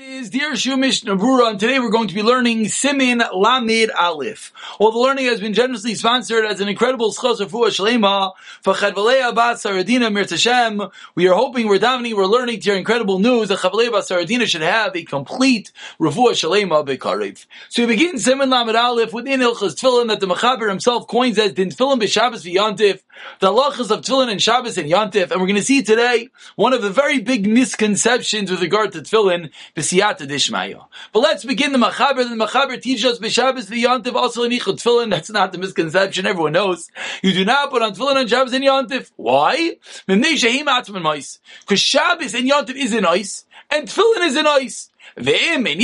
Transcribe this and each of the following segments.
is Dear Shumish Nabura, and today we're going to be learning Simin Lamid Aleph. Well, the learning has been generously sponsored as an incredible schos of for Chadvalei Abat Saradina Mirtashem. We are hoping, we're davening, we're learning to hear incredible news that Chadvalei Abat Saradina should have a complete Refuah Shalema Bekarev. So we begin Simin Lamid Aleph within Ilchas Tfilin that the Mechaber himself coins as Din Tfilin B'Shabbos V'Yantif, the halachas of Tfilin and Shabbos and Yantif, and we're going to see today one of the very big misconceptions with regard to Tfilin, b'siyata dishmaya. But let's begin the machaber. The machaber teaches us b'Shabbos v'yantiv also in ichud tefillin. That's not the misconception. Everyone knows you do not put on tefillin on Shabbos and yantiv. Why? Because Shabbos and yantiv is in ice and tefillin is in ice. And if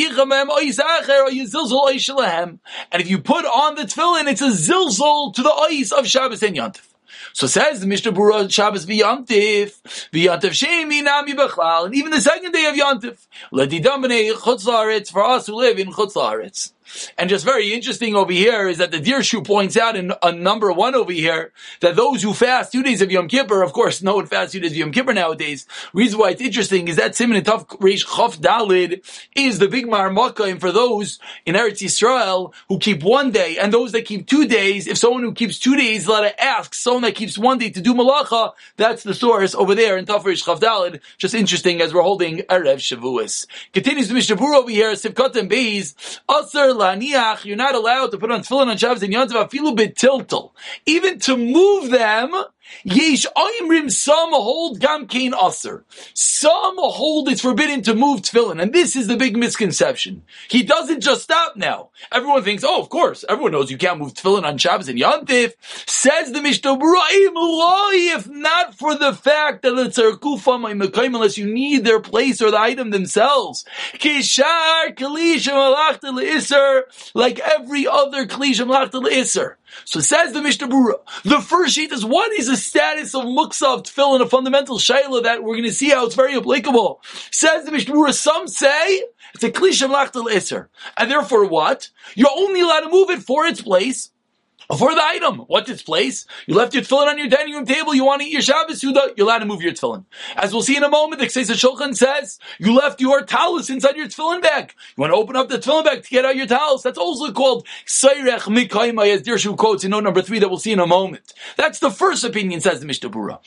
you put on the tefillin, it's a zilzol to the ice of Shabbos and yantiv. So says the Mishnah Berurah Shabbos v'yantif, v'yantif shemi nami b'chlal, and even the second day of yantif, ledidam b'nei chutz for us who live in chutz and just very interesting over here is that the Dirshu points out in a number one over here that those who fast two days of Yom Kippur, of course, no one fasts two days of Yom Kippur nowadays. Reason why it's interesting is that Simon Tov Reish Chof Dalid is the big marmaka for those in Eretz Yisrael who keep one day and those that keep two days. If someone who keeps two days, let it ask someone that keeps one day to do malacha. That's the source over there in Tov Reish Chof Dalid. Just interesting as we're holding Erev Shavuos. Continues the Mishnah over here, Sivkot and Beis, Aser laniach, you're not allowed to put on tefillin on Shabbos and Yontav afilu betiltel. Even to move them, Yesh Aimrim, some hold Gamkein Aser. Some hold it's forbidden to move tefillin, and this is the big misconception. He doesn't just stop now. Everyone thinks, oh, of course, everyone knows you can't move tefillin on Shabbos and Yantif. Says the Mishnah, if not for the fact that it's a kufam unless you need their place or the item themselves. Kishar kalisham like every other klisham lachtel So says the Mishnah Berurah, the first sheet is what is the status of muksa of tefillin, a fundamental shayla that we're going to see how it's very applicable. Says the Mishnah, Bura. some say it's a klisha mlachtel iser. And therefore what? You're only allowed to move it for its place for the item. What's its place? You left your tefillin on your dining room table. You want to eat your Shabbos Suda. You're allowed to move your tefillin. As we'll see in a moment, the Ksesa Shulchan says you left your talus inside your tefillin bag. You want to open up the tefillin bag to get out your talus. That's also called Sayrech Mikaima, as Dirshu quotes in note number three that we'll see in a moment. That's the first opinion, says the Mishnah Berurah.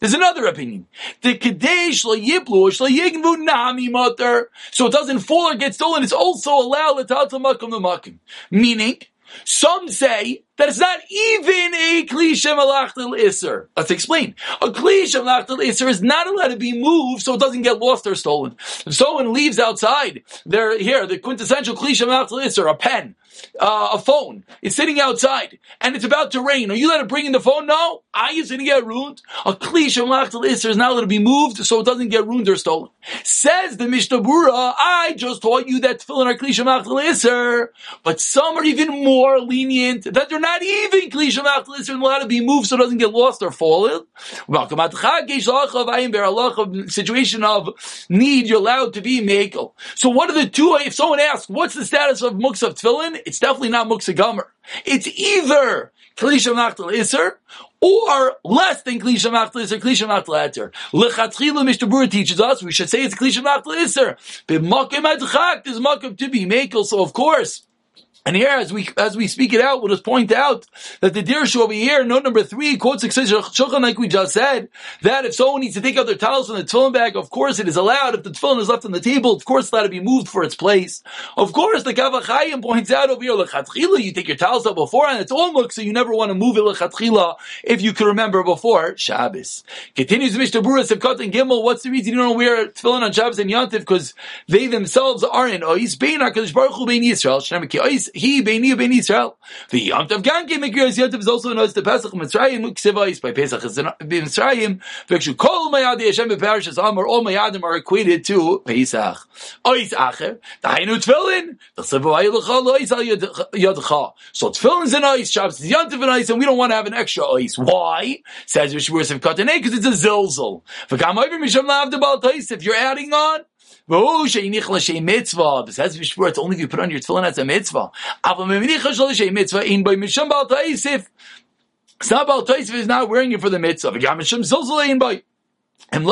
There's another opinion. The Kadesh Yignu Nami Mutter. So it doesn't fall or get stolen. It's also allowed to the Makim. Meaning, some say that it's not even a klisha malachtel iser. Let's explain. A klisha malachtel iser is not allowed to be moved so it doesn't get lost or stolen. If someone leaves outside, they're here, the quintessential klisha malachtel iser, a pen, uh, a phone, it's sitting outside, and it's about to rain. Are you allowed to bring in the phone? No. I is going to get ruined. A klisha malachtel iser is not allowed to be moved so it doesn't get ruined or stolen. Says the Mishnah Berurah, I just taught you that tefillin are klisha malachtel iser, but some are even more lenient that they're not even klisha machlis are allowed to be moved so it doesn't get lost or fallen. Situation of need, you're allowed to be mekel. So what are the two? If someone asks, what's the status of muksa of? It's definitely not muksa gomer. It's either klisha machtel iser or less than klisha machtel iser, klisha machtel eter. Lechatchila Mishnah Berurah teaches us we should say it's klisha machtel iser. But makim adchak, there's makim to be mekel. So of course. And here, as we as we speak it out, we'll just point out that the dirshu over here, note number three, quotes Shulchan like we just said, that if someone needs to take out their towels from the tefillin bag, of course it is allowed. If the tefillin is left on the table, of course it's allowed to be moved for its place. Of course, the Kaf HaChaim points out over here, lechatchila, you take your towels out before, and it's all muk, so you never want to move it lechatchila if you can remember before Shabbos. Continues Mishnah Berurah Sevkat and Gimel. What's the reason you don't wear tefillin on Shabbos and Yantif? Because they themselves are in ois. Bein Hakadosh Baruch Hu Bein Yisrael. Shem ois he beini bein Yisrael. The Yom Tov Ganke Mekrios Yom Tov is also known as the Pesach Mitzrayim Ksivais by Pesach Mitzrayim. V'kshu kol mayadi Hashem beparashas Amar all mayadim are equated to Pesach. Ois Acher Dainu Tefillin the Tzivay Lecha Lois Al Yodcha. So Tefillin's an ois, Shabbos is Yom Tov an ois, and we don't want to have an extra ois. Why? Says Rishmur Sev Katanei because it's a zilzal. V'kam over Misham Lav Debal If you're adding on. It's only if you put on your tefillin as a mitzvah. It's not about Taisif is not wearing it for the mitzvah. Then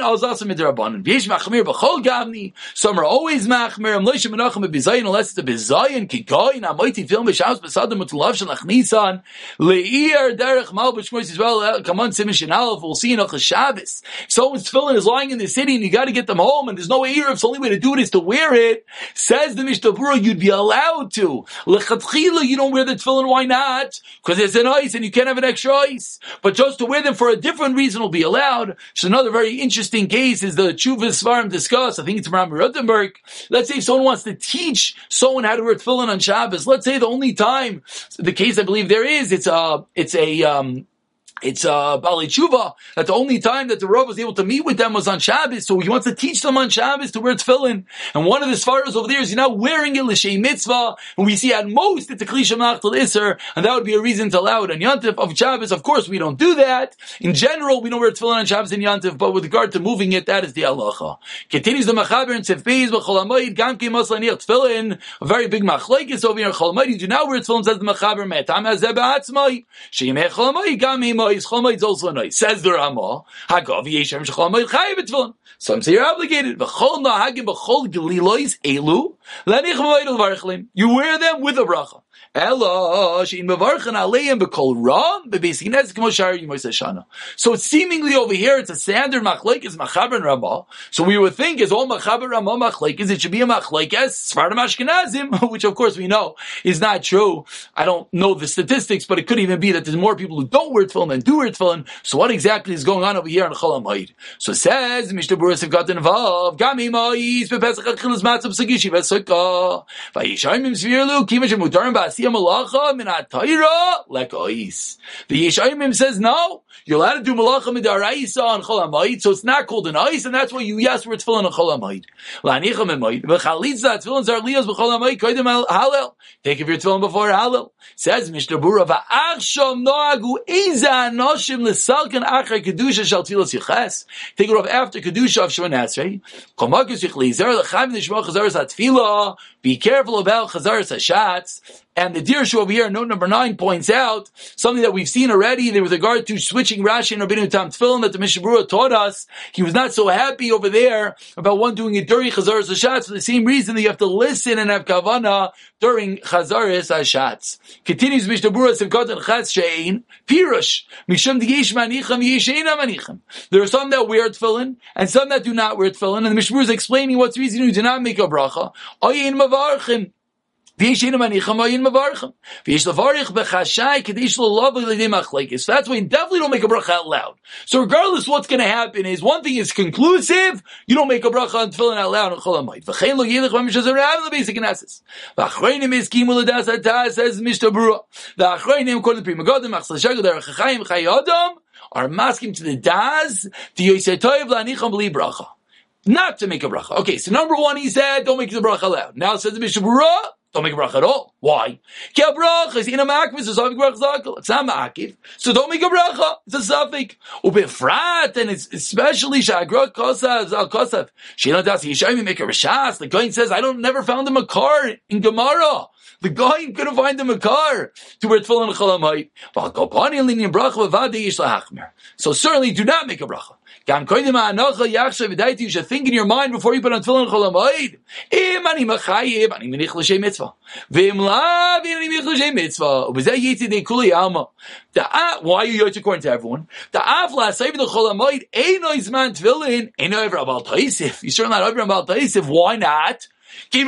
alzasa midrabanan. V'yesh machmir b'chol gavni. Some are always machmir. And loish menachem b'bizayin unless it's a bizayin kigoyin amoiti film b'shavs b'sadam utulav shalach nisan leir derech mal b'shmois as well. Uh, come on, simin shenalef. We'll see in Achas Shabbos. Someone's tefillin is lying in the city and you got to get them home, and there's no ear. If the only way to do it is to wear it. Says the Mishnah you'd be allowed to. Lechatchila, you don't wear the tefillin. Why not? Because it's an ice and you can't have an extra ice. But just to wear them for a different reason will be allowed. So another very interesting case is the Chuvah Svarim discuss. I think it's Ram Rothenberg. Let's say if someone wants to teach someone how to wear tefillin on Shabbos. Let's say the only time, the case I believe there is, it's a, it's a, um, it's uh, Bali Tshuva, that the only time that the Rav was able to meet with them was on Shabbos, so he wants to teach them on Shabbos to wear tefillin. And one of the svaras over there is you're not wearing it l'shei mitzvah, and we see at most it's a klisha machtal iser, and that would be a reason to allow it on Yantif of Shabbos. Of course, we don't do that. In general, we don't wear tefillin on Shabbos and Yantif, but with regard to moving it, that is the halacha. Continues the machaber and sefeiz b'cholamayid gam ki maslaniach tefillin, a very big machlekes over here. Cholamayid, you do not wear tefillin, says the machaber, metam hazeh ba'atzmai, cholamayid gam is Chol also a. Says the Hagav Yeshem Chayiv. Some say you're obligated. V'chol Nahagim B'chol Gelilois Elu Lenich. You wear them with a bracha. So seemingly over here it's a standard machlek is and Ramah. So we would think is all machaber Ramah machlek is it should be a machlek as Sfardim Ashkenazim, which of course we know is not true. I don't know the statistics, but it could even be that there's more people who don't wear tefillin than do wear tefillin. So what exactly is going on over here in Cholam Haid? So it says Mishnah Berurah have got involved. Gami ma'is bepesach achilas matzah b'sagishi v'sukkah v'yishayim svirlu kimash mutarim ba'asiyah malacha min lekois. The Yeshayimim says no. You're allowed to do malacha midaraisa on cholamayit, so it's not called an ice, and that's why you yes we're tefillin on cholamayit. Lanicha memayit v'chalitza tefillin zarliyos b'cholamayit koydem halel. Take of your tefillin before halel. Says Mishnah Berurah va'achshom noagu eza anoshim l'salkan achar kedusha shal tefillos yiches. Take it off after kedusha of Shemon Esrei. Komakus nishmo chazaras atfilah. Be careful about chazaras hashatz. And the Dirshu over here, note number nine, points out something that we've seen already with regard to switching Rashi and Rabbeinu Tam Tefillin that the Mishnah taught us. He was not so happy over there about one doing it during Chazaras Hashatz for the same reason that you have to listen and have kavana during Chazaras Hashatz. Continues Mishnah Berurah Sivkot and Shein, Pirush, Mishum Diyesh Manicham Yesheina Manicham. There are some that wear tefillin and some that do not wear tefillin, and the Mishnah is explaining what's the reason you do not make a bracha. So that's why you definitely don't make a bracha out loud. So regardless what's going to happen is one thing is conclusive, you don't make a bracha on tefillin out loud on chol the are masking to the das, to Yosei Toiv la'anicham b'li bracha. Not to make a bracha. Okay, so number one he said, don't make the bracha loud. Now says the Mishnah Berurah, don't make a bracha at all. Why? It's not ma'akiv. So don't make a bracha. It's a suffix. Ubefrat, and it's especially shagra kosav, zal kosav. Shina das yishayim make a rishas. The guy says, I don't, never found him a car in Gemara. The guy couldn't find him a car to wear tefillin chalamite. So certainly do not make a bracha. You should think in your mind before you put on tefillin chol ha'moed. Im. Why are you yotz according to everyone? The avla saving the chol ha'moed, eino izman tefillin, eino ever abal ta'isif. You're certainly not over abal ta'isif. Why not? She's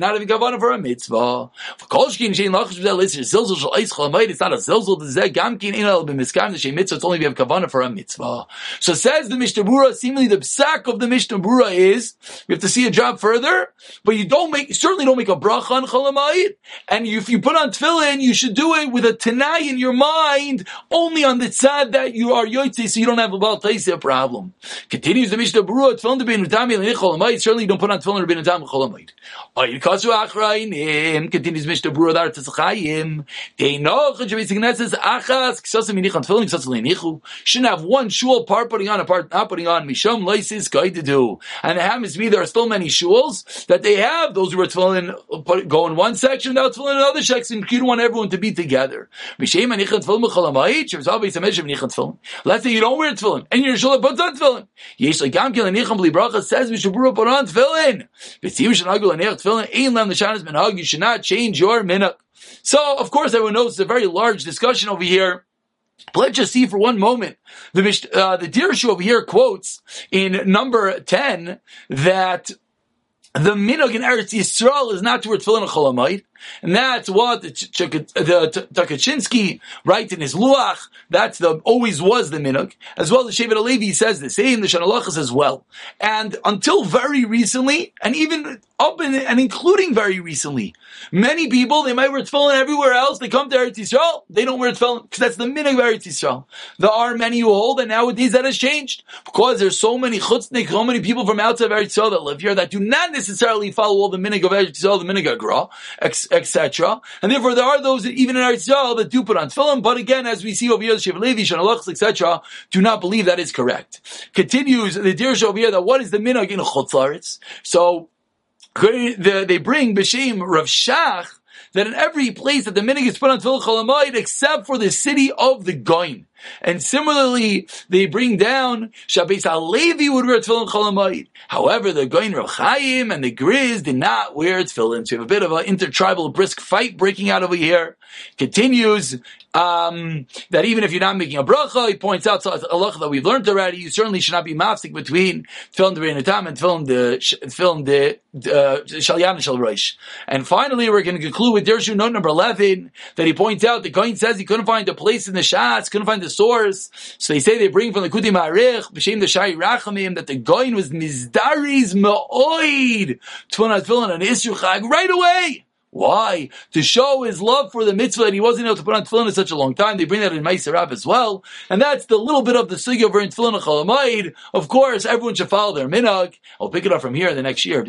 not having kavanah for a mitzvah. For kol kolshkin shein lachish b'zel lister zilzul shal eis chalamayit. It's not a zilzul to zeh gamkin in el b'miskam the shein mitzvah. It's only you have kavanah for a mitzvah. So says the Mishnah Berurah. Seemingly the psak of the Mishnah Berurah is we have to see a job further, but you don't make certainly don't make a bracha on chalamayit. And if you put on tefillin, you should do it with a tanai in your mind only on the tzad that you are yotzei, so you don't have a bal problem. Continues the Mishnah Berurah. Tefillin to be in Cholamayit, certainly you don't put on tefillin Rabbeinu Tam Cholamayit. Oy kasu achrayim, continues Mishnah Berurah Dar Tzachayim, they know Chajavis Knesses achas, ksasim yinichan tefillin, ksasim leinichu, shouldn't have one shul part putting on, a part not putting on, misham leisis do. And it happens to be there are still many shuls that they have, those who are tefillin, go in one section, now tefillin in another section, you don't want everyone to be together. Mishem anichan tefillin Cholamayit, Shavs Avi Sameshim Nichan tefillin. Let's say you don't wear tefillin, and your shul puts on tefillin. Yesh like Gam Kil Nichan Bli Bracha says we should put on tefillin. Tefillin, you should not change your minhag. So, of course, everyone knows it's a very large discussion over here. But let's just see for one moment. The, uh, the Dirshu over here quotes in number 10 that the minog in Eretz Yisrael is not to wear tefillin cholamayit, and that's what the, the writes in his luach. That's the always was the minog, as well as Shevet HaLevi says eh, the same. The Shanalachas as well, and until very recently, and even up in, and including very recently, many people they might wear tefillin everywhere else. They come to Eretz Yisrael, they don't wear tefillin because that's the minog of Eretz Yisrael. There are many who hold, and nowadays that has changed because there's so many chutznik, so many people from outside Eretz Yisrael that live here that do not necessarily follow all the minog of Eretz Yisrael, the minog of Gra, etc. And therefore, there are those that even in Eretz Yisrael that do put on tefillin, but again, as we see over here, the Shev Levi, Shanalachs, etc., do not believe that is correct. Continues the Dirsh over here that what is the minog in Chutz So they bring B'Shem Rav Shach that in every place that the minig is put on tefillin except for the city of the Goin. And similarly, they bring down Shabbos Alevi would wear tefillin cholamayit. However, the Goin Rav and the Grizz did not wear tefillin. So you have a bit of an intertribal brisk fight breaking out over here. Continues um, that even if you're not making a bracha, he points out halacha that we've learned already. You certainly should not be mafsik between tefillin the tam and tefillin the tefillin the shalyan and shalroish. And finally, we're going to conclude with Dirshu note number eleven that he points out the Kohen says he couldn't find a place in the Shas, couldn't find the source. So they say they bring from the Kuti Ma'arich b'shem the Shai Rachamim that the Kohen was nizdaris ma'oid tefillin tefillin and Isru Chag right away. Why? To show his love for the mitzvah that he wasn't able to put on tefillin in such a long time. They bring that in Meiser as well. And that's the little bit of the sugya over in tefillin chalamayid. Of course, everyone should follow their minhag. I'll pick it up from here the next year.